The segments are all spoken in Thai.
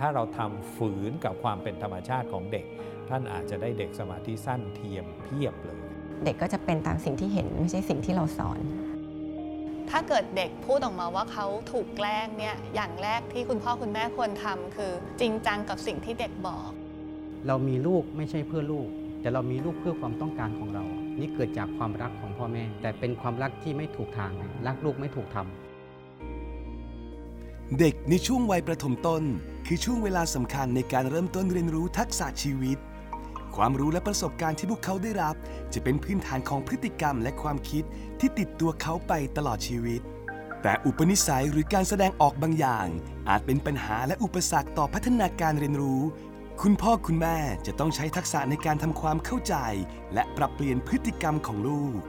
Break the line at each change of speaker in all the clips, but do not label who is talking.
ถ้าเราทำฝืนกับความเป็นธรรมชาติของเด็ก ท่านอาจจะได้เด็กสมาธิสั้นเทียมเพียบเลย
เด็กก็จะเป็นตามสิ่งที่เห็นไม่ใช่สิ่งที่เราสอน
ถ้าเกิดเด็กพูดออกมาว่าเขาถูกแกล้งเนี่ยอย่างแรกที่คุณพ่อคุณแม่ควรทำคือ จริงจังกับสิ่งที่เด็กบอก
เรามีลูกไม่ใช่เพื่อลูก แต่เรามีลูกเพื่อความต้องการของเรา นี่เกิดจากความรักของพ่อแม่ แต่เป็นความรักที่ไม่ถูกทางนะรักลูกไม่ถูกทำ
เด็กในช่วงวัยประถมต้น คือช่วงเวลาสำคัญในการเริ่มต้นเรียนรู้ทักษะชีวิต ความรู้และประสบการณ์ที่พวกเขาได้รับ จะเป็นพื้นฐานของพฤติกรรมและความคิดที่ติดตัวเขาไปตลอดชีวิต แต่อุปนิสัยหรือการแสดงออกบางอย่าง อาจเป็นปัญหาและอุปสรรคต่อพัฒนาการเรียนรู้ คุณพ่อคุณแม่จะต้องใช้ทักษะในการทำความเข้าใจ และปรับเปลี่ยนพฤติกรรมของลูก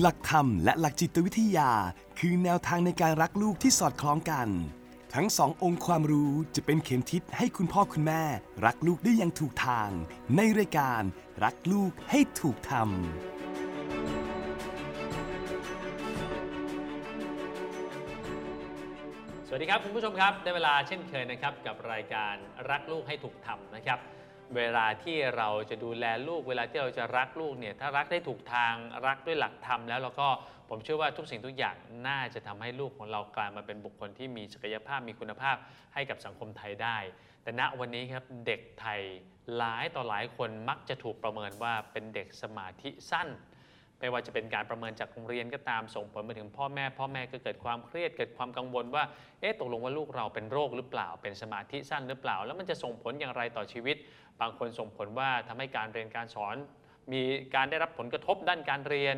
หลักธรรมและหลักจิตวิทยา คือแนวทางในการรักลูกที่สอดคล้องกัน ทั้งสององค์ความรู้จะเป็นเข็มทิศให้คุณพ่อคุณแม่ รักลูกได้อย่างถูกทาง ในรายการรักลูกให้ถูกทำ
สวัสดีครับ คุณผู้ชมครับ ได้เวลาเช่นเคยนะครับ กับรายการรักลูกให้ถูกทำนะครับ เวลาที่เราจะดูแลลูก เวลาที่เราจะรักลูกเนี่ยถ้ารักได้ถูกทางรักด้วยหลักธรรมแล้วเราก็ผมเชื่อว่าทุกสิ่งทุกอย่างน่าจะทำให้ลูกของเรากลายมาเป็นบุคคลที่มีศักยภาพมีคุณภาพให้กับสังคมไทยได้ แต่ณวันนี้ครับเด็กไทยหลายต่อหลายคนมักจะถูกประเมินว่าเป็นเด็กสมาธิสั้น ไม่ว่าจะเป็นการประเมินจากโรงเรียนก็ตามส่งผลมาถึงพ่อแม่ พ่อแม่ก็เกิดความเครียดเกิดความกังวลว่าเอ๊ะตกลงว่าลูกเราเป็นโรคหรือเปล่า เป็นสมาธิสั้นหรือเปล่า แล้วมันจะส่งผลอย่างไรต่อชีวิต บางคนส่งผลว่าทำให้การเรียนการสอน มีการได้รับผลกระทบด้านการเรียน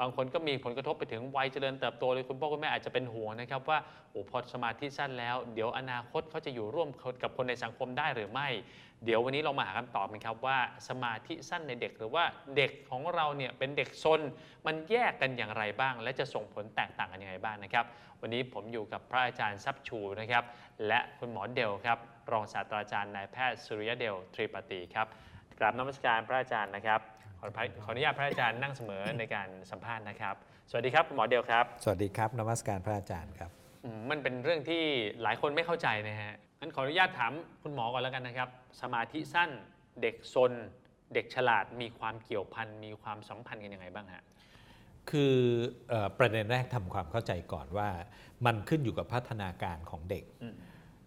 บางคนก็มีผลกระทบไปถึงวัยเจริญเติบโตเลยคุณพ่อคุณแม่อาจจะเป็นห่วงนะครับว่าโอ้พอสมาธิสั้นแล้ว เดี๋ยวอนาคตเขาจะอยู่ร่วมกับคนในสังคมได้หรือไม่ เดี๋ยววันนี้เรามาหาคำตอบกันครับว่าสมาธิสั้นในเด็กหรือว่าเด็กของเราเนี่ยเป็นเด็กซนมันแยกกันอย่างไรบ้าง และจะส่งผลแตกต่างกันยังไงบ้างนะครับ วันนี้ผมอยู่กับพระอาจารย์ซับชูนะครับ และคุณหมอเดลครับรองศาสตราจารย์นายแพทย์สุริยเดลทรีปฏิครับกราบนมัสการพระอาจารย์นะครับ ขอพระขออนุญาตพระอาจารย์นั่งเสมอในการสัมภาษณ์นะครับ สวัสดีครับคุณหมอเดลครับ
สวัสดีครับนมัสการพระอาจารย์ครับ
อืมมันเป็นเรื่องที่หลายคนไม่เข้าใจนะฮะงั้นขออนุญาตถามคุณหมอก่อนแล้วกันนะครับ สมาธิสั้นเด็กซน เด็กฉลาดมีความเกี่ยวพันมีความสัมพันธ์กันยังไงบ้างฮะ
คือเออประเด็นแรกทำความเข้าใจก่อนว่ามันขึ้นอยู่กับพัฒนาการของเด็ก
อืม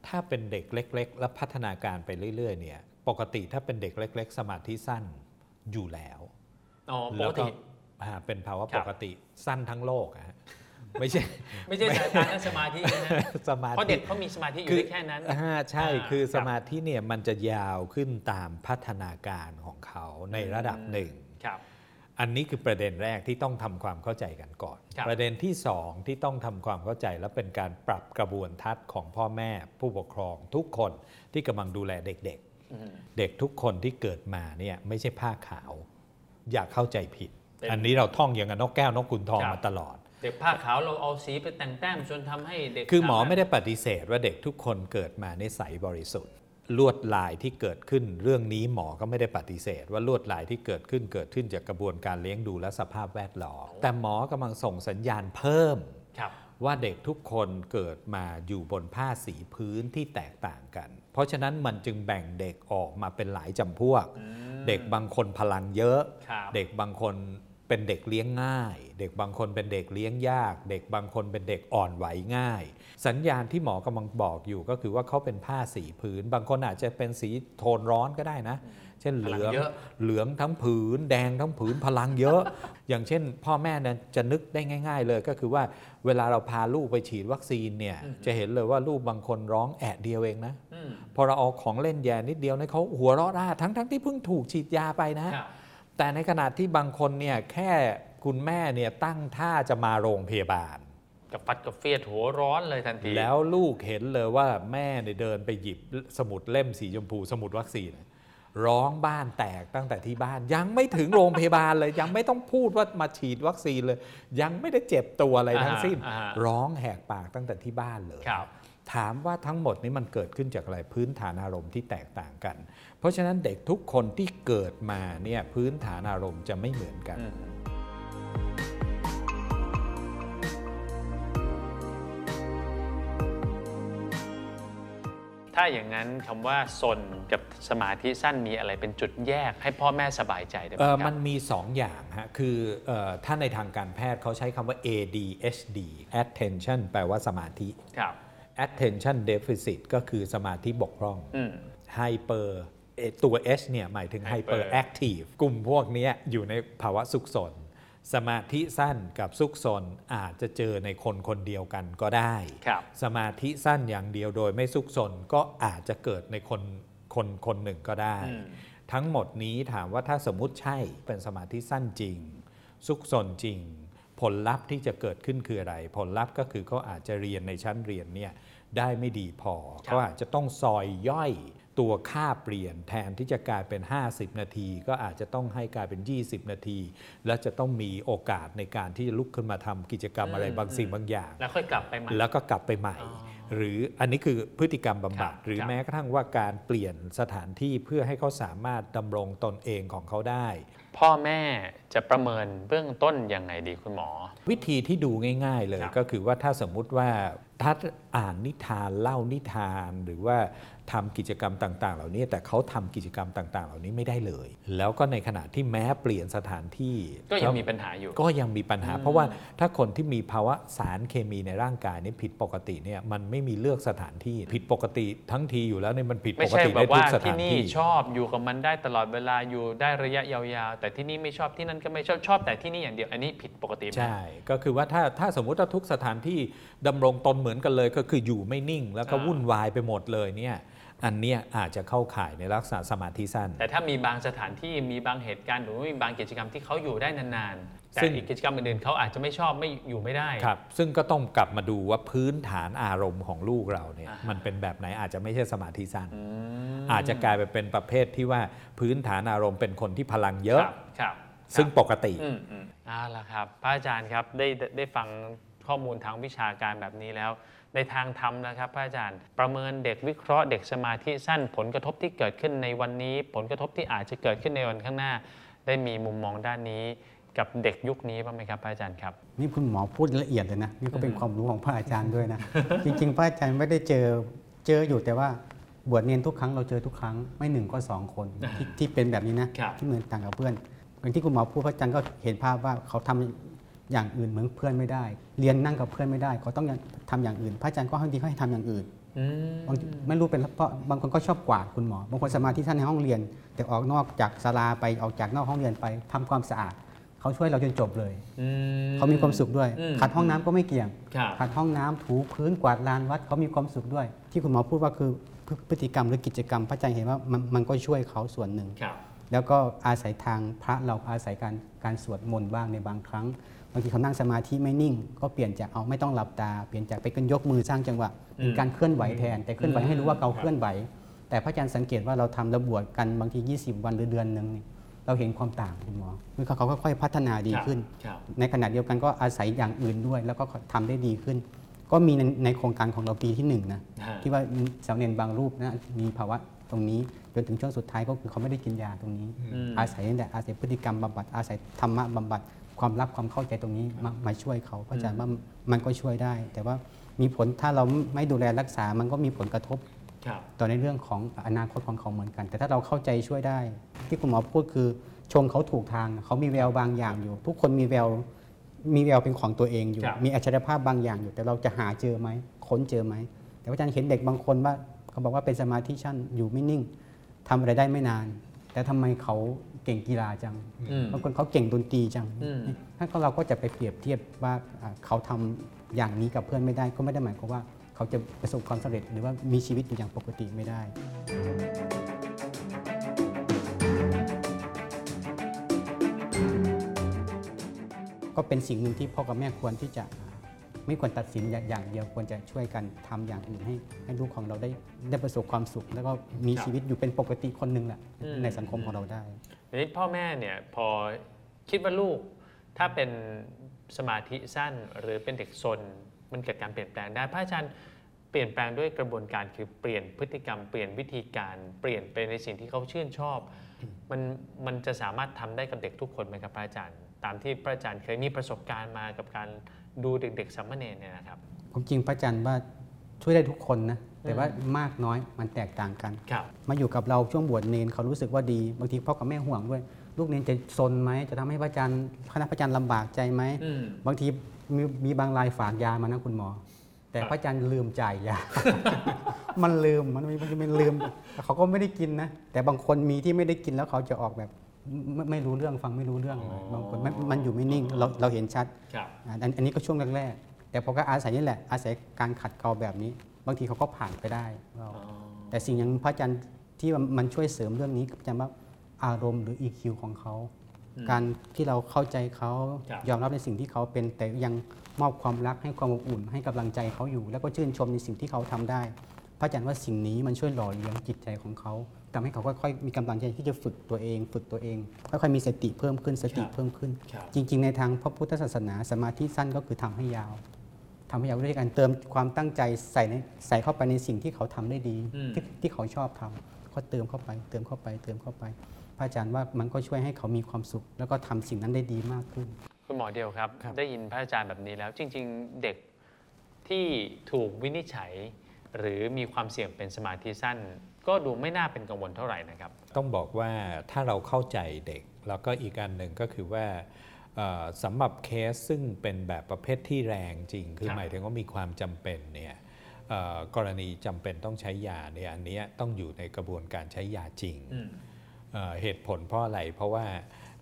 ถ้าเป็นเด็กเล็ก ๆ แล้วพัฒนาการไปเรื่อยๆเนี่ยปกติถ้าเป็นเด็กเล็ก ๆ สมาธิสั้น อยู่แล้ว
อ๋อป
แล้ว
กติ
อ่าเป็นภาวะ
ครั
ป
บ
กติสั้นทั้งโลกอะฮะไม่ใช่
ไม่ใช่สายตาและสมาธินะฮะ
สมาธิ
เพราะเด็กเขามีสมาธิอยู่ได้แค่นั้น
อ่าใช่
อ่า
คือ
ครับ
สมาธิเนี่ยมันจะยาวขึ้นตามพัฒนาการของเขาในระดับหนึ่ง
ครับ
อันนี้คือประเด็นแรกที่ต้องทำความเข้าใจกันก่อน
ครับ
ประเด็นที่สองที่ต้องทำความเข้าใจและเป็นการปรับกระบวนทัศน์ของพ่อแม่ผู้ปกครองทุกคนที่กำลังดูแลเด็ก
อืม
ๆ เด็กทุกคนที่เกิดมาเนี่ยไม่ใช่ผ้าขาว อย่าเข้าใจผิด
เป็น
อันนี้เราท่องอย่างกับนกแก้วนกขุนทอง
ครับ
มาตลอด
เด็กผ้าขาวเราเอาสีไปแต่งแต้มจนทำให้เด็ก
คือหมอ
สาารถ
ไม่ได้ปฏิเสธว่าเด็กทุกคนเกิดมาในใสบริสุทธิ์ ลวดลายที่เกิดขึ้นเรื่องนี้หมอก็ไม่ได้ปฏิเสธ ว่าลวดลายที่เกิดขึ้นเกิดขึ้นจากกระบวนการเลี้ยงดูและสภาพแวดล้อมแต่หมอกำลังส่งสัญญาณเพิ่ม
ครับ
ว่าเด็กทุกคนเกิดมาอยู่บนผ้าสีพื้นที่แตกต่างกัน เพราะฉะนั้นมันจึงแบ่งเด็กออกมาเป็นหลายจำพวก เด็กบางคนพลังเยอะ
ครับ
เด็กบางคนเป็นเด็กเลี้ยงง่าย เด็กบางคนเป็นเด็กเลี้ยงยาก เด็กบางคนเป็นเด็กอ่อนไหวง่าย สัญญาณที่หมอกำลังบอกอยู่ก็คือว่าเขาเป็นผ้าสีพื้น บางคนอาจจะเป็นสีโทนร้อนก็ได้นะ เช่นเหลือง
พลังเยอะ
เหลืองทั้งผืน แดงทั้งผืนพลังเยอะ อย่างเช่น พ่อแม่เนี่ยจะนึกได้ง่าย ๆ เลยก็คือว่าเวลาเราพาลูกไปฉีดวัคซีนเนี่ยจะเห็นเลยว่าลูกบางคนร้องแอะเดียวเองนะ
อืม
พอเราเอาของเล่นแย่นิดเดียวเนี่ยเขาหัวเราะร่าทั้งทั้งที่เพิ่งถูกฉีดยาไปนะ
ครับ
แต่ในขณะที่บางคนเนี่ยแค่คุณแม่เนี่ยตั้งท่าจะมาโรงพยาบาล
กับฟัดกับเฟียดหัวร้อนเลยทันที
แล้วลูกเห็นเลยว่าแม่เนี่ยเดินไปหยิบสมุดเล่มสีชมพูสมุดวัคซีน ร้องบ้านแตกตั้งแต่ที่บ้าน ยังไม่ถึงโรงพยาบาลเลย ยังไม่ต้องพูดว่ามาฉีดวัคซีนเลย ยังไม่ได้เจ็บตัวอะไรทั้งสิ้น
อ่าฮะ
ร้องแหกปากตั้งแต่ที่บ้านเลย
ครับ
ถามว่าทั้งหมดนี้มันเกิดขึ้นจากอะไรพื้นฐานอารมณ์ที่แตกต่างกัน เพราะฉะนั้นเด็กทุกคนที่เกิดมาเนี่ยพื้นฐานอารมณ์จะไม่เหมือนกัน
ถ้าอย่างนั้นคำว่าสนกับสมาธิสั้นมีอะไรเป็นจุดแยกให้พ่อแม่สบายใจได้ไหม
เออ
ค
มั
รับ
นมี 2 อย่างฮะคือเออถ้าในทางการแพทย์เขาใช้คำว่า ADHD attention แปลว่าสมาธิ
ครับ
attention deficit ก็คือสมาธิบกพร่อง
อืม
hyper เอ่อตัว H เนี่ยหมายถึง
Hyper
hyper active กลุ่มพวกเนี้ยอยู่ในภาวะสุขสน สมาธิสั้นกับสุขสนอาจจะเจอในคนคนเดียวกันก็ได้
ครับ
สมาธิสั้นอย่างเดียวโดยไม่สุขสนก็อาจจะเกิดในคนคนคนหนึ่งก็ได้
อืม
ทั้งหมดนี้ถามว่าถ้าสมมุติใช่เป็นสมาธิสั้นจริงสุขสนจริง ผลลัพธ์ที่จะเกิดขึ้นคืออะไร ผลลัพธ์ก็คือเขาอาจจะเรียนในชั้นเรียนเนี่ยได้ไม่ดีพอเขาอาจจะต้องซอยย่อย ตัวค่าเปลี่ยนแทนที่จะกลายเป็น 50 นาที ก็อาจจะต้องให้กลายเป็น 20 นาที และจะต้องมีโอกาสในการที่จะลุกขึ้นมาทำกิจกรรมอะไรบางสิ่งบางอย่าง
แล้วค่อยกลับไปใหม่
แล้วก็กลับไปใหม่
อ๋อ
หรืออันนี้คือพฤติกรรมบำบัด
ครับ
หรือ
ครับ
แม้กระทั่งว่าการเปลี่ยนสถานที่เพื่อให้เขาสามารถดำรงตนเองของเขาได้
พ่อแม่จะประเมินเบื้องต้นยังไงดีคุณหมอ
วิธีที่ดูง่าย ๆ เลย
ครับ
ก็คือว่าถ้าสมมุติว่าถ้าอ่านนิทานเล่านิทานหรือว่า ทำกิจกรรมต่าง ๆ เหล่านี้ แต่เขาทำกิจกรรมต่าง ๆ เหล่านี้ไม่ได้เลย แล้วก็ในขณะที่แม้เปลี่ยนสถานที่
ก็ยังมีปัญหาอยู่
ก็ยังมีปัญหา เพราะว่าถ้าคนที่มีภาวะสารเคมีในร่างกายนี่ผิดปกติเนี่ยมันไม่มีเลือกสถานที่ผิดปกติทั้งทีอยู่แล้วเนี่ยมันผิด
ไม่
ปก
ใช่
ติ
แบ
ใน
บ
ทุ
ว่าก
ส
ที่
ถาน
นี่
ที่
ชอบอยู่กับมันได้ตลอดเวลาอยู่ได้ระยะยาวๆ แต่ที่นี่ไม่ชอบที่นั่นก็ไม่ชอบชอบแต่ที่นี่อย่างเดียวอันนี้ผิดปกติไหม
ใช่ก็คือว่าถ้าถ้าสมมุติว่าทุกสถานที่ดำรงตนเหมือนกันเลยก็คืออยู่ไม่นิ่ง แล้วก็
อ่า
วุ่นวายไปหมดเลยเนี่ย อันเนี้ยอาจจะเข้าข่ายในลักษณะสมาธิสั้น
แต่ถ้ามีบางสถานที่มีบางเหตุการณ์หรือว่ามีบางกิจกรรมที่เขาอยู่ได้นานๆ แต่
ซึ่ง
อีกกิจกรรมอื่นๆเขาอาจจะไม่ชอบไม่อยู่ไม่ได้
ครับ ซึ่งก็ต้องกลับมาดูว่าพื้นฐานอารมณ์ของลูกเราเนี่ย
อ่าฮะ
มันเป็นแบบไหนอาจจะไม่ใช่สมาธิสั้น
อืม
อาจจะกลายไปเป็นประเภทที่ว่าพื้นฐานอารมณ์เป็นคนที่พลังเย
ค
อะ
รับครับ
ซึ่งปกติ
อืมอืมเอาละครับพระอาจารย์ครับได้ได้ได้ฟัง ข้อมูลทางวิชาการแบบนี้แล้ว ในทางธรรมนะครับพระอาจารย์ประเมินเด็กวิเคราะห์เด็กสมาธิสั้นผลกระทบที่เกิดขึ้นในวันนี้ ผลกระทบที่อาจจะเกิดขึ้นในวันข้างหน้า ได้มีมุมมองด้านนี้กับเด็กยุคนี้บ้างไหมครับพระอาจารย์ครับ
นี่คุณหมอพูดละเอียดเลยนะนี่ก็เป็นความรู้ของพระอาจารย์ด้วยนะ จริงๆ พระอาจารย์ไม่ได้เจอเจออยู่แต่ว่าบวชเนียนทุกครั้งเราเจอทุกครั้งไม่หนึ่งก็สองคนที่ที่เป็นแบบนี้นะครับที่เหมือนต่างกับเพื่อนอย่างที่คุณหมอพูดพระอาจารย์ก็เห็นภาพว่าเขาทำ อย่างอื่นเหมือนเพื่อนไม่ได้ เรียนนั่งกับเพื่อนไม่ได้เขาต้องทำอย่างอื่น พระอาจารย์ก็ให้ดีเขาให้ทำอย่างอื่น
อืม
บางทีไม่รู้เป็นเพราะบางคนก็ชอบกวาดคุณหมอบางคนสมาธิท่านในห้องเรียน แต่ออกนอกจากศาลาไปออกจากนอกห้องเรียนไปทำความสะอาดเขาช่วยเราจนจบเลย
อื
เขามีความสุขด้วย
อืม
ขัดห้องน้ำก็ไม่เกี่ยง
ครับ
ขัดห้องน้ำถูพื้นกวาดลานวัดเขามีความสุขด้วย ที่คุณหมอพูดว่าคือพฤพฤติกรรมหรือกิจกรรมพระอาจารย์เห็นว่ามันมันก็ช่วยเขาส่วนหนึ่ง
ครับ
แล้วก็อาศัยทางพระเราอาศัยการการสวดมนต์บ้างในบางครั้ง บางทีเขานั่งสมาธิไม่นิ่ง ก็เปลี่ยนจากเอาไม่ต้องหลับตา เปลี่ยนจากไปกันยกมือสร้างจังหวะเป็นการเคลื่อนไหวแทน แต่เคลื่อนไหวให้รู้ว่าเราเคลื่อนไหว แต่พระอาจารย์สังเกตว่าเราทำระบวชกันบางที 20 วันหรือเดือนหนึ่งนี่เราเห็นความต่างคุณหมอคือเขาค่อยๆพัฒนาดีขึ้น
ครับ
ในขณะเดียวกันก็อาศัยอย่างอื่นด้วย แล้วก็ทำได้ดีขึ้น ก็มีในในโครงการของเราปีที่หนึ่งนะ
ฮะ
ที่ว่าสามเณรบางรูปนะมีภาวะตรงนี้จนถึงช่วงสุดท้ายก็คือเขาไม่ได้กินยาตรงนี้
อืม
อาศัยนี่แหละอาศัยพฤติกรรมบำบัดอาศัยธรรมะบำบัดความรักความเข้าใจตรงนี้มามาช่วยเขาเพราะอาจารย์ว่ามันก็ช่วยได้ แต่ว่ามีผลถ้าเราไม่ดูแลรักษามันก็มีผลกระทบ
ครับ
ต่อในเรื่องของอนาคตของเขาเหมือนกัน แต่ถ้าเราเข้าใจช่วยได้ ที่คุณหมอพูดคือชงเขาถูกทางเขามีแววบางอย่างอยู่ ทุกคนมีแววมีแววเป็นของตัวเองอยู่
ครับ
มีอัจฉริยภาพบางอย่างอยู่ แต่เราจะหาเจอไหมค้นเจอไหมแต่ว่าอาจารย์เห็นเด็กบางคนว่าเขาบอกว่าเป็นสมาธิชั่นอยู่ไม่นิ่งทำอะไรได้ไม่นาน แต่ทำไมเขา เก่งกีฬาจัง
อืม
บางคนเขาเก่งดนตรีจัง
อืม
ถ้าก็เราก็จะไปเปรียบเทียบว่าอ่าเขาทำอย่างนี้กับเพื่อนไม่ได้ ก็ไม่ได้หมายความว่าเขาจะประสบความสำเร็จหรือว่ามีชีวิตอยู่อย่างปกติไม่ได้ก็เป็นสิ่งหนึ่งที่พ่อกับแม่ควรที่จะ ไม่ควรตัดสินอย่างเดียวควรจะช่วยกันทำอย่างอื่นให้ให้ลูกของเราได้ได้ประสบความสุข แล้วก็มี
ครับ
ชีวิตอยู่เป็นปกติคนหนึ่งแหละ
อืม
ในสังคมของเราได้
ทีนี้พ่อแม่เนี่ยพอคิดว่าลูกถ้าเป็นสมาธิสั้นหรือเป็นเด็กซนมันเกิดการเปลี่ยนแปลงได้พระอาจารย์เปลี่ยนแปลงด้วยกระบวนการคือเปลี่ยนพฤติกรรมเปลี่ยนวิธีการเปลี่ยนไปในสิ่งที่เขาชื่นชอบ มันมันจะสามารถทำได้กับเด็กทุกคนไหมครับพระอาจารย์ ตามที่พระอาจารย์เคยมีประสบการณ์มากับการ ดูเด็กๆสัมมเนรเนี่ยนะครับ
ผมจริงพระอาจารย์ว่าช่วยได้ทุกคนนะแต่ว่ามากน้อยมันแตกต่างกัน
ครับ
มาอยู่กับเราช่วงบวชเนนเขารู้สึกว่าดีบางทีพ่อกับแม่ห่วงด้วย ลูกเนนจะซนไหมจะทำให้พระอาจารย์คณะพระอาจารย์ลำบากใจไหม
อืม
บางทีมีมีบางรายฝากยามานะคุณหมอ แต่
ครับ
พระอาจารย์ลืมจ่ายยามันลืมมันมันมันลืมเขาก็ไม่ได้กินนะแต่บางคนมีที่ไม่ได้กินแล้วเขาจะออกแบบ ไม่ไม่รู้เรื่องฟังไม่รู้เรื่องเลยบางคนมันมันอยู่ไม่นิ่งเราเราเห็นชัด
ครับ
อ่าอันอันนี้ก็ช่วงแรกๆแต่พอก็อาศัยนี่แหละอาศัยการขัดเกลาแบบนี้ บางทีเขาก็ผ่านไปได้เราแต่สิ่งอย่างพระอาจารย์ที่มันช่วยเสริมเรื่องนี้ก็จะว่าอารมณ์หรือ EQ ของเขาการที่เราเข้าใจเขา
ครับ
ยอมรับในสิ่งที่เขาเป็นแต่ยังมอบความรักให้ความอบอุ่น ให้กำลังใจเขาอยู่ แล้วก็ชื่นชมในสิ่งที่เขาทำได้ พระอาจารย์ว่าสิ่งนี้มันช่วยหล่อเลี้ยงจิตใจของเขาทำให้เขาค่อยๆมีกำลังใจที่จะฝึกตัวเอง ฝึกตัวเองค่อยๆมีสติเพิ่มขึ้นสติ
ครับ
เพิ่มขึ้น
ครับ
จริง ๆ ในทางพระพุทธศาสนาสมาธิสั้นก็คือทำให้ยาวทำให้ยาวด้วยการเติมความตั้งใจใส่ในใส่เข้าไปในสิ่งที่เขาทำได้ดี
อืม
ที่ที่เขาชอบทำก็เติมเข้าไป เติมเข้าไป เติมเข้าไป พระอาจารย์ว่ามันก็ช่วยให้เขามีความสุข แล้วก็ทำสิ่งนั้นได้ดีมากขึ้น
คุณหมอเดียวครับ
ครับ
ได้ยินพระอาจารย์แบบนี้แล้ว จริง ๆ เด็กที่ถูกวินิจฉัย หรือมีความเสี่ยงเป็นสมาธิสั้น ก็ดูไม่น่าเป็นกังวลเท่าไหร่นะครับ
ต้องบอกว่าถ้าเราเข้าใจเด็ก แล้วก็อีกอันหนึ่งก็คือว่าเอ่อสำหรับเคสซึ่งเป็นแบบประเภทที่แรงจริง คือ
ครับ
หมายถึงว่ามีความจำเป็นเนี่ยเอ่อกรณีจำเป็นต้องใช้ยาเนี่ยอันเนี้ยต้องอยู่ในกระบวนการใช้ยาจริง
อืม
เอ่อเหตุผลเพราะอะไรเพราะว่า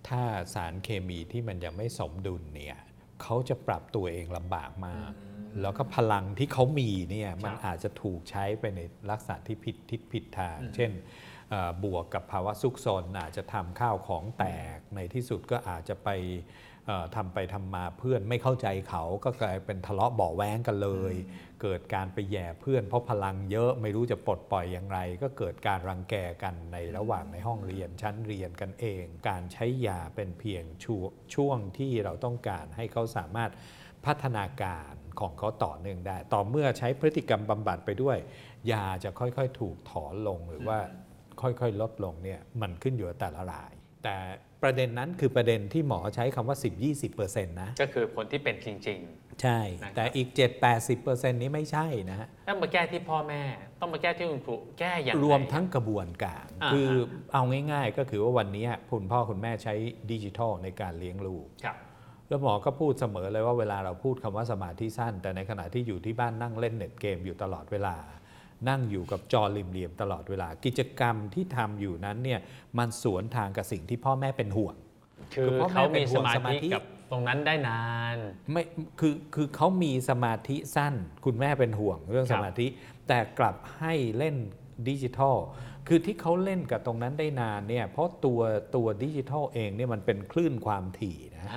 ถ้าสารเคมีที่มันยังไม่สมดุลเนี่ยเขาจะปรับตัวเองลำบากมาก แล้วก็พลังที่เขามีเนี่ยมันอาจจะถูกใช้ไปในลักษณะที่ผิดทิศผิดทาง เช่นเอ่อบวกกับภาวะซุกซนอาจจะทำข้าวของแตกในที่สุดก็อาจจะไปเอ่อทำไปทำมาเพื่อนไม่เข้าใจเขาก็กลายเป็นทะเลาะเบาะแว้งกันเลย เกิดการไปแย่เพื่อน เพราะพลังเยอะไม่รู้จะปลดปล่อยอย่างไร ก็เกิดการรังแกกันในระหว่างในห้องเรียนชั้นเรียนกันเอง การใช้ยาเป็นเพียงช่วงช่วงที่เราต้องการให้เขาสามารถพัฒนาการ ของเขาต่อเนื่องได้ ต่อเมื่อใช้พฤติกรรมบำบัดไปด้วย ยาจะค่อยๆ ถูกถอนลงหรือว่าค่อยๆ ลดลงเนี่ยมันขึ้นอยู่กับแต่ละราย แต่ประเด็นนั้นคือประเด็นที่หมอใช้คำว่า 10-20%นะ
ก็คือคนที่เป็นจริง
ใช่
นะครับ
แต่อีก 7-80%นี้ไม่ใช่นะฮะ
ๆต้องมาแก้ที่พ่อแม่ ต้องมาแก้ที่คุณครูแก้อย่างไร
รวมทั้งกระบวนการ
อ่า
คือเอาง่ายๆ ก็คือว่าวันนี้คุณพ่อคุณแม่ใช้ดิจิทัลในการเลี้ยงลูก
ครับ
แล้วหมอก็พูดเสมอเลยว่าเวลาเราพูดคำว่าสมาธิสั้น แต่ในขณะที่อยู่ที่บ้านนั่งเล่นเน็ตเกมอยู่ตลอดเวลา นั่งอยู่กับจอริมเหลี่ยมตลอดเวลา กิจกรรมที่ทำอยู่นั้นเนี่ยมันสวนทางกับสิ่งที่พ่อแม่เป็นห่วง
คือ
คือพ่อแม่
เขา
เป็
มี
นห่
ส
วง
มา
สมา
ธิ
ธิ
กับตรงนั้นได้นาน
ไม่คือคือเขามีสมาธิสั้น คุณแม่เป็นห่วงเรื่อง
ครั
ส
บ
มาธิ แต่กลับให้เล่นดิจิทัลคือที่เขาเล่นกับตรงนั้นได้นานเนี่ยเพราะตัวตัวดิจิทัลเองเนี่ยมันเป็นคลื่นความถี่นะ
ฮะ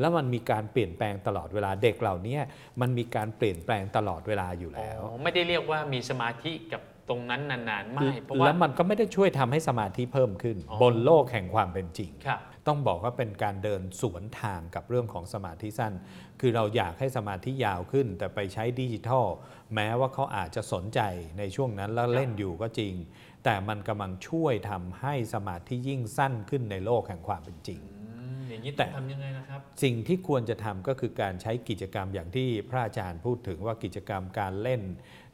แล้วมันมีการเปลี่ยนแปลงตลอดเวลาเด็กเหล่านี้มันมีการเปลี่ยนแปลงตลอดเวลาอยู่แล้ว
อ๋อไม่ได้เรียกว่ามีสมาธิกับตรงนั้นนานๆไม่เพราะว่า
แล้วมันก็ไม่ได้ช่วยทำให้สมาธิเพิ่มขึ้น
อ๋อ
บนโลกแห่งความเป็นจริง
ครับ
ต้องบอกว่าเป็นการเดินสวนทางกับเรื่องของสมาธิสั้น คือเราอยากให้สมาธิยาวขึ้น แต่ไปใช้ดิจิทัล แม้ว่าเขาอาจจะสนใจในช่วงนั้นแล้วเล่นอยู่ก็จริง แต่มันกำลังช่วยทำให้สมาธิยิ่งสั้นขึ้นในโลกแห่งความเป็นจริง
อืมอย่างนี้
แต่
ต้องทำยังไงนะครับ
สิ่งที่ควรจะทำก็คือการใช้กิจกรรมอย่างที่พระอาจารย์พูดถึงว่ากิจกรรมการเล่น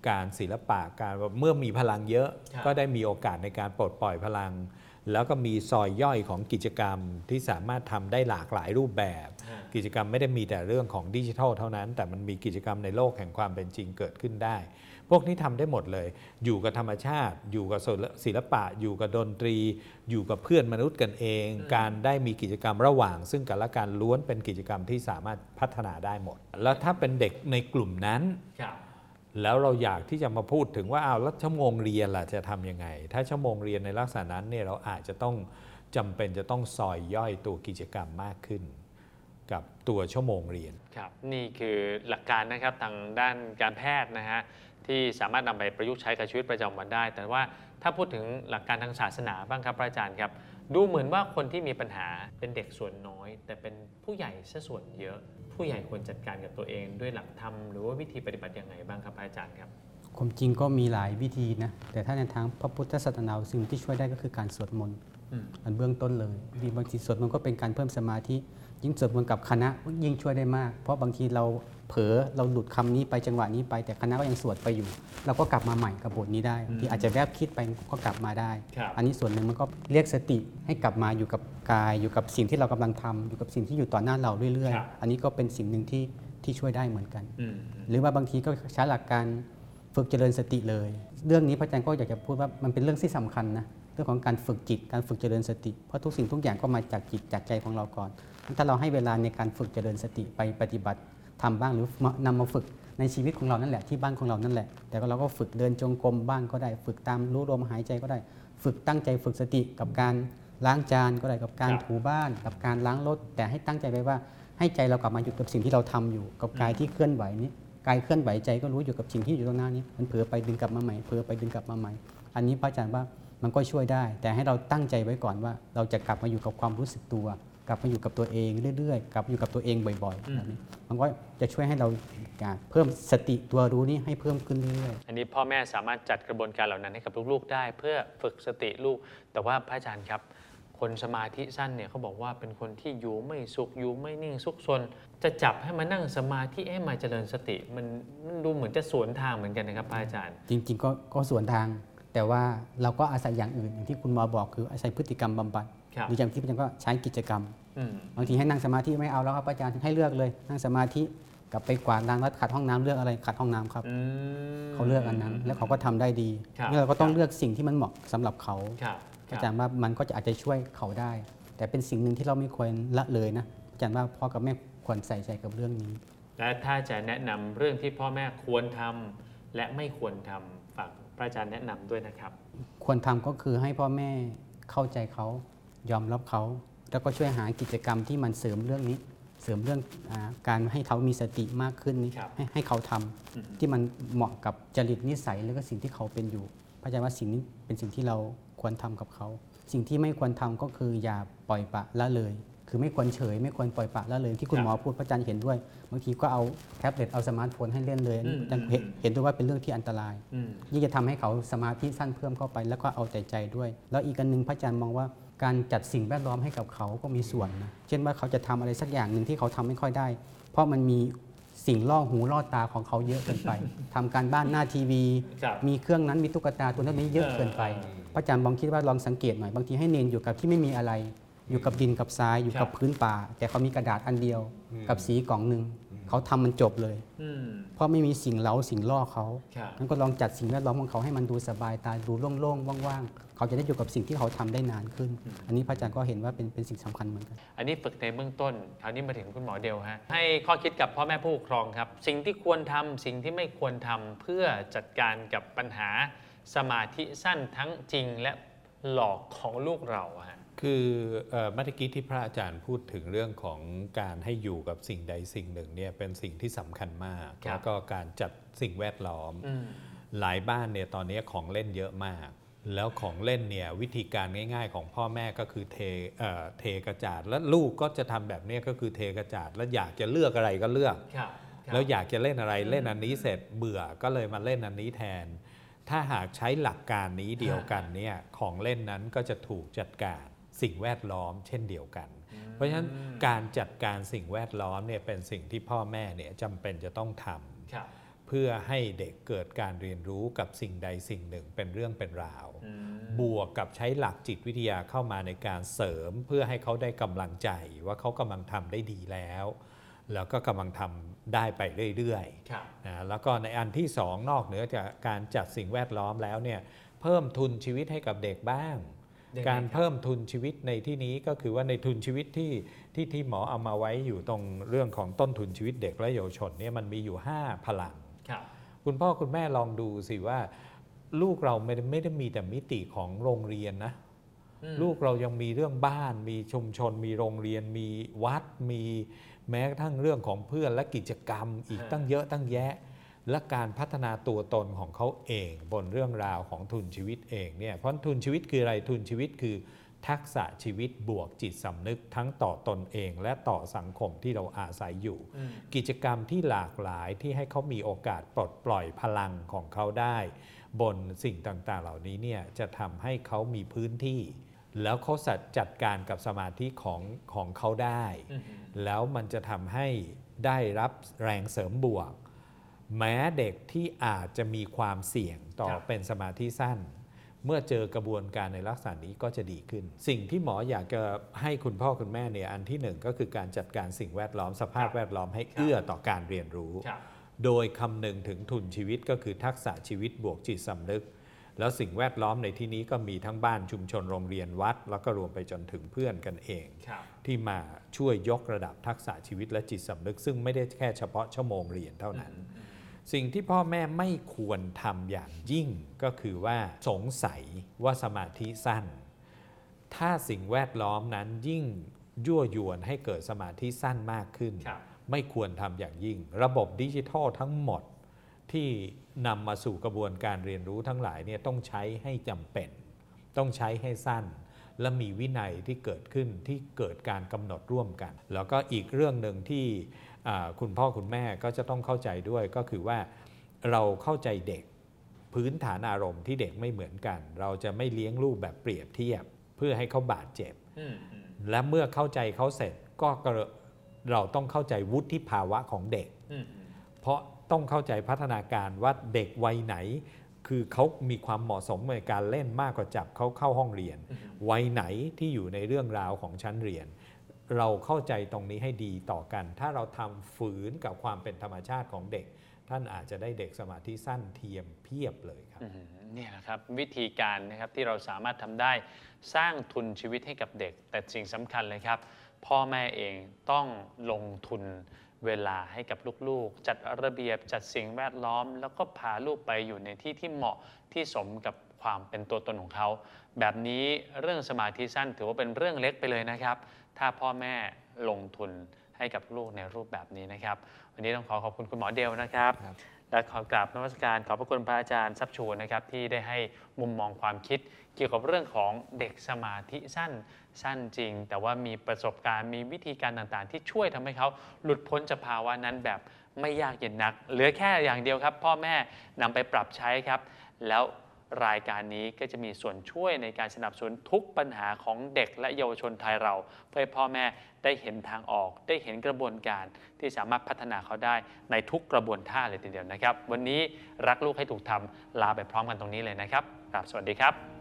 การศิลปะการเมื่อมีพลังเยอะ
ครับ
ก็ได้มีโอกาสในการปลดปล่อยพลัง แล้วก็มีซอยย่อยของกิจกรรมที่สามารถทำได้หลากหลายรูปแบบ
ฮะ
กิจกรรมไม่ได้มีแต่เรื่องของดิจิทัลเท่านั้น แต่มันมีกิจกรรมในโลกแห่งความเป็นจริงเกิดขึ้นได้ พวกนี้ทำได้หมดเลย อยู่กับธรรมชาติ อยู่กับศิลปะ อยู่กับดนตรี อยู่กับเพื่อนมนุษย์กันเอง การได้มีกิจกรรมระหว่าง ซึ่งกันและกันล้วนเป็นกิจกรรมที่สามารถพัฒนาได้หมด แล้วถ้าเป็นเด็กในกลุ่มนั้น
ครับ
แล้วเราอยากที่จะมาพูดถึงว่าอ้าวแล้วชั่วโมงเรียนล่ะจะทำยังไง ถ้าชั่วโมงเรียนในลักษณะนั้นเนี่ยเราอาจจะต้องจำเป็นจะต้องซอยย่อยตัวกิจกรรมมากขึ้น กับตัวชั่วโมงเรียน
ครับนี่คือหลักการนะครับทางด้านการแพทย์นะฮะ ที่สามารถนำไปประยุกต์ใช้กับชีวิตประจำวันได้ แต่ว่าถ้าพูดถึงหลักการทางศาสนาบ้างครับพระอาจารย์ครับ ดูเหมือนว่าคนที่มีปัญหาเป็นเด็กส่วนน้อย แต่เป็นผู้ใหญ่ซะส่วนเยอะ ผู้ใหญ่ควรจัดการกับตัวเอง ด้วยหลักธรรมหรือว่าวิธีปฏิบัติยังไงบ้างครับพระอาจารย์ครับ
ความจริงก็มีหลายวิธีนะ แต่ถ้าในทางพระพุทธศาสนาสิ่งที่ช่วยได้ก็คือการสวดมนต์
อืม
อันเบื้องต้นเลยดีบางทีสวดมนต์ก็เป็นการเพิ่มสมาธิ ยิ่งสวดมนต์กับคณะยิ่งช่วยได้มาก เพราะบางทีเราเผลอเราหลุดคำนี้ไปจังหวะนี้ไป แต่คณะก็ยังสวดไปอยู่ เราก็กลับมาใหม่กับบทนี้ได้บางทีอาจจะแวบคิดไปก็กลับมาได้
ครับ
อันนี้ส่วนหนึ่งมันก็เรียกสติให้กลับมาอยู่กับกาย อยู่กับสิ่งที่เรากำลังทำอยู่กับสิ่งที่อยู่ต่อหน้าเราเรื่อย
ครับ
ๆอันนี้ก็เป็นสิ่งหนึ่งที่ที่ช่วยได้เหมือนกัน
อืม
หรือว่าบางทีก็ใช้หลักการฝึกเจริญสติเลย เรื่องนี้พระอาจารย์ก็อยากจะพูดว่ามันเป็นเรื่องที่สำคัญนะ เรื่องของการฝึกจิตการฝึกเจริญสติ เพราะทุกสิ่งทุกอย่างก็มาจากจิตจากใจของเราก่อน ถ้าเราให้เวลาในการฝึกเจริญสติไปปฏิบัติทำบ้างหรือนำมาฝึกในชีวิตของเรานั่นแหละที่บ้านของเรานั่นแหละ แต่ก็เราก็ฝึกเดินจงกรมบ้างก็ได้ ฝึกตามรู้ลมหายใจก็ได้ ฝึกตั้งใจฝึกสติกับการล้างจานก็ได้กับการ
ครับ
ถูบ้าน กับการล้างรถ แต่ให้ตั้งใจไว้ว่าให้ใจเรากลับมาอยู่กับสิ่งที่เราทำอยู่ กับกายที่เคลื่อนไหวนี้กายเคลื่อนไหวใจก็รู้อยู่กับสิ่งที่อยู่ตรงหน้านี้ มันเผลอไปดึงกลับมาใหม่เผลอไปดึงกลับมาใหม่ อันนี้พระอาจารย์ว่า มันก็ช่วยได้ แต่ให้เราตั้งใจไว้ก่อนว่า เราจะกลับมาอยู่กับความรู้สึกตัว กลับมาอยู่กับตัวเองเรื่อยๆ กลับมาอยู่กับตัวเองบ่อยๆแบบนี้มันก็จะช่วยให้เราการเพิ่มสติตัวรู้นี้ให้เพิ่มขึ้นเรื่อยๆ
อันนี้พ่อแม่สามารถจัดกระบวนการเหล่านั้นให้กับลูกๆได้ เพื่อฝึกสติลูก แต่ว่าพระอาจารย์ครับคนสมาธิสั้นเนี่ยเขาบอกว่าเป็นคนที่อยู่ไม่สุขอยู่ไม่นิ่งสุขซนจะจับให้มานั่งสมาธิให้มาเจริญสติ มันมันดูเหมือนจะสวนทางเหมือนกันนะครับพระอาจารย์
จริง ๆ ก็ก็ส่วนทาง แต่ว่าเราก็อาศัยอย่างอื่น อย่างที่คุณหมอบอกคืออาศัยพฤติกรรมบำบัด
ครับ
หรืออย่างที่พระอาจารย์ก็ใช้กิจกรรม
อืม
บางทีให้นั่งสมาธิไม่เอาแล้วครับอาจารย์ให้เลือกเลย นั่งสมาธิกลับไปกวาดล้างรถขัดห้องน้ำเลือกอะไรขัดห้องน้ำครับ
อืม
เขาเลือกอันนั้น แล้วเขาก็ทำได้ดี
ครับ
นี่เราก็ต้องเลือกสิ่งที่มันเหมาะสำหรับเขา
ครับค
อาจารย์ว่ามันก็จะอาจจะช่วยเขาได้ แต่เป็นสิ่งหนึ่งที่เราไม่ควรละเลยนะอาจารย์ว่าพ่อกับแม่ควรใส่ใจกับเรื่องนี้
และถ้าจะแนะนำเรื่องที่พ่อแม่ควรทำและไม่ควรทำฝาก พระอาจารย์แนะนำด้วยนะครับ
ควรทำก็คือให้พ่อแม่เข้าใจเขายอมรับเขาแล้วก็ช่วยหากิจกรรมที่มันเสริมเรื่องนี้เสริมเรื่องอาการให้เขามีสติมากขึ้นนี้
ครับ
ให้ให้เขาทำ
อืม
ที่มันเหมาะกับจริตนิสัยแล้วก็สิ่งที่เขาเป็นอยู่พระอาจารย์ว่าสิ่งนี้เป็นสิ่งที่เราควรทำกับเขา สิ่งที่ไม่ควรทำก็คืออย่าปล่อยปละละเลย คือไม่ควรเฉย ไม่ควรปล่อยปละละเลยที่คุณ
ครับ
หมอพูดพระอาจารย์เห็นด้วย บางทีก็เอาแท็บเล็ตเอาสมาร์ทโฟนให้เล่นเลยอันนี้
อืม
อาจารย์เห็น
อืม
เห็นด้วยว่าเป็นเรื่องที่อันตราย
อืม
ยิ่งจะทำให้เขาสมาธิสั้นเพิ่มเข้าไป แล้วก็เอาแต่ใจด้วย แล้วอีกอันหนึ่งพระอาจารย์มองว่าการจัดสิ่งแวดล้อมให้กับเขาก็มีส่วนนะเช่นว่าเขาจะทำอะไรสักอย่างหนึ่งที่เขาทำไม่ค่อยได้ เพราะมันมีสิ่งล่อหูล่อตาของเขาเยอะเกินไปทำการบ้านหน้าทีวี
ครับ
มีเครื่องนั้นมีตุ๊กตาตัวนั้นนี้เยอะเกินไป
เออ
พระอาจารย์บองคิดว่าลองสังเกตหน่อยบางทีให้เนนอยู่กับที่ไม่มีอะไร อยู่กับดินกับทรายอยู่กับ
ครับ
พื้นป่า แต่เขามีกระดาษอันเดียวกับสีกล่องหนึ่งเขาทำมันจบเลย
อืม
เพราะไม่มีสิ่งเล้าสิ่งล่อเขา
ครับ
นั้นก็ลองจัดสิ่งแวดล้อมของเขาให้มันดูสบายตาดูโล่งๆว่างๆ เขาจะได้อยู่กับสิ่งที่เขาทำได้นานขึ้น อันนี้พระอาจารย์ก็เห็นว่าเป็นเป็นสิ่งสำคัญเหมือนกัน
อันนี้ฝึกในเบื้องต้นคราวนี้มาถึงคุณหมอเดลฮะให้ข้อคิดกับพ่อแม่ผู้ปกครองครับ สิ่งที่ควรทำสิ่งที่ไม่ควรทำเพื่อจัดการกับปัญหาสมาธิสั้นทั้งจริงและหลอกของลูกเราฮะ
คือเอ่อเมื่อกี้ที่พระอาจารย์พูดถึงเรื่องของการให้อยู่กับสิ่งใดสิ่งหนึ่งเนี่ยเป็นสิ่งที่สำคัญมาก
ครับ
แล้วก็การจัดสิ่งแวดล้อม
อืม
หลายบ้านเนี่ยตอนนี้ของเล่นเยอะมาก แล้วของเล่นเนี่ยวิธีการง่ายๆ ของพ่อแม่ก็คือเทเอ่อเทกระจาดแล้วลูกก็จะทำแบบเนี้ยก็คือเทกระจาดแล้วอยากจะเลือกอะไรก็เลือก
ครับครับ
แล้วอยากจะเล่นอะไร
อืม
เล่นอันนี้เสร็จเบื่อก็เลยมาเล่นอันนี้แทน ถ้าหากใช้หลักการนี้เดียวกันเนี่ยของเล่นนั้นก็จะถูกจัดการ สิ่งแวดล้อมเช่นเดียวกัน เพราะฉะนั้นการจัดการสิ่งแวดล้อมเนี่ยเป็นสิ่งที่พ่อแม่เนี่ยจำเป็นจะต้องทำ
ครับ
เพื่อให้เด็กเกิดการเรียนรู้กับสิ่งใดสิ่งหนึ่งเป็นเรื่องเป็นราว
อืม
บวกกับใช้หลักจิตวิทยาเข้ามาในการเสริม เพื่อให้เขาได้กำลังใจว่าเขากำลังทำได้ดีแล้ว แล้วก็กำลังทำได้ไปเรื่อยๆ
ครับ
นะแล้วก็ในอันที่สองนอกเหนือจากการจัดสิ่งแวดล้อมแล้วเนี่ยเพิ่มทุนชีวิตให้กับเด็กบ้าง
ยังไง
การ
ครับ
เพิ่มทุนชีวิตในที่นี้ก็คือว่าในทุนชีวิตที่ที่ที่หมอเอามาไว้อยู่ตรงเรื่องของต้นทุนชีวิตเด็กและเยาวชนเนี่ยมันมีอยู่ 5 พลัง
ครับ
คุณพ่อคุณแม่ลองดูสิว่า ลูกเราไม่ได้ไม่ได้มีแต่มิติของโรงเรียนนะ
อืม
ลูกเรายังมีเรื่องบ้าน มีชุมชน มีโรงเรียน มีวัด มีแม้กระทั่งเรื่องของเพื่อนและกิจกรรมอีก
ฮะ
ตั้งเยอะตั้งแยะ และการพัฒนาตัวตนของเขาเองบนเรื่องราวของทุนชีวิตเองเนี่ยเพราะทุนชีวิตคืออะไรทุนชีวิตคือ ทักษะชีวิตบวกจิตสำนึกทั้งต่อตนเอง และต่อสังคมที่เราอาศัยอยู่
อืม
กิจกรรมที่หลากหลายที่ให้เขามีโอกาสปลดปล่อยพลังของเขาได้ บนสิ่งต่างๆ เหล่านี้เนี่ยจะทำให้เขามีพื้นที่แล้วเขาสัดจัดการกับสมาธิของของเขาได้
อืม
แล้วมันจะทำให้ได้รับแรงเสริมบวก แม้เด็กที่อาจจะมีความเสี่ยงต่อ
ครับ
เป็นสมาธิสั้น เมื่อเจอกระบวนการในลักษณะนี้ก็จะดีขึ้น สิ่งที่หมออยากจะให้คุณพ่อคุณแม่เนี่ยอันที่หนึ่งก็คือการจัดการสิ่งแวดล้อมสภาพแวดล้อมให้เอื้อต่อการเรียนรู้
ครับ
โดยคำนึงถึงทุนชีวิตก็คือทักษะชีวิตบวกจิตสำนึก แล้วสิ่งแวดล้อมในที่นี้ก็มีทั้งบ้านชุมชนโรงเรียนวัด แล้วก็รวมไปจนถึงเพื่อนกันเอง
ครับ
ที่มาช่วยยกระดับทักษะชีวิตและจิตสำนึก ซึ่งไม่ได้แค่เฉพาะชั่วโมงเรียนเท่านั้น สิ่งที่พ่อแม่ไม่ควรทำอย่างยิ่งก็คือว่าสงสัยว่าสมาธิสั้น ถ้าสิ่งแวดล้อมนั้นยิ่งยั่วยวนให้เกิดสมาธิสั้นมากขึ้น
ครับ
ไม่ควรทำอย่างยิ่ง ระบบดิจิทัลทั้งหมดที่นำมาสู่กระบวนการเรียนรู้ทั้งหลายเนี่ยต้องใช้ให้จำเป็น ต้องใช้ให้สั้น และมีวินัยที่เกิดขึ้นที่เกิดการกำหนดร่วมกัน แล้วก็อีกเรื่องหนึ่งที่อ่า คุณพ่อคุณแม่ก็จะต้องเข้าใจด้วยก็คือว่าเราเข้าใจเด็กพื้นฐานอารมณ์ที่เด็กไม่เหมือนกัน เราจะไม่เลี้ยงลูกแบบเปรียบเทียบ เพื่อให้เขาบาดเจ็บ
อืมอืม
และเมื่อเข้าใจเขาเสร็จก็กระเราต้องเข้าใจวุฒิภาวะของเด็ก
อืมอืม
เพราะต้องเข้าใจพัฒนาการว่าเด็กวัยไหน คือเขามีความเหมาะสมในการเล่นมากกว่าจับเขาเข้าห้องเรียน วัยไหนที่อยู่ในเรื่องราวของชั้นเรียน เราเข้าใจตรงนี้ให้ดีต่อกัน ถ้าเราทำฝืนกับความเป็นธรรมชาติของเด็ก ท่านอาจจะได้เด็กสมาธิสั้นเทียมเพียบเลยครับ
นี่แหละครับวิธีการนะครับที่เราสามารถทำได้สร้างทุนชีวิตให้กับเด็ก แต่สิ่งสำคัญเลยครับ พ่อแม่เองต้องลงทุนเวลาให้กับลูกๆ จัดระเบียบจัดสิ่งแวดล้อม แล้วก็พาลูกไปอยู่ในที่ที่เหมาะที่สมกับ ความเป็นตัวตนของเขา แบบนี้เรื่องสมาธิสั้นถือว่าเป็นเรื่องเล็กไปเลยนะครับ ถ้าพ่อแม่ลงทุนให้กับลูกในรูปแบบนี้นะครับ วันนี้ต้องขอขอบคุณคุณหมอเดลนะครับ
ครับ
และขอกราบนมัสการขอบพระคุณพระอาจารย์ทรัพย์ชูนะครับที่ได้ให้มุมมองความคิด เกี่ยวกับเรื่องของเด็กสมาธิสั้นสั้นจริง แต่ว่ามีประสบการณ์มีวิธีการต่างๆ ที่ช่วยทำให้เขาหลุดพ้นจากภาวะนั้นแบบไม่ยากเย็นนัก เหลือแค่อย่างเดียวครับ พ่อแม่นำไปปรับใช้ครับ แล้ว รายการนี้ก็จะมีส่วนช่วยในการสนับสนุนทุกปัญหาของเด็กและเยาวชนไทยเรา เพื่อให้พ่อแม่ได้เห็นทางออก ได้เห็นกระบวนการที่สามารถพัฒนาเขาได้ในทุกกระบวนท่าเลยทีเดียวนะครับ วันนี้รักลูกให้ถูกทำลาไปพร้อมกันตรงนี้เลยนะครับกรบสวัสดีครับ